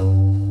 都。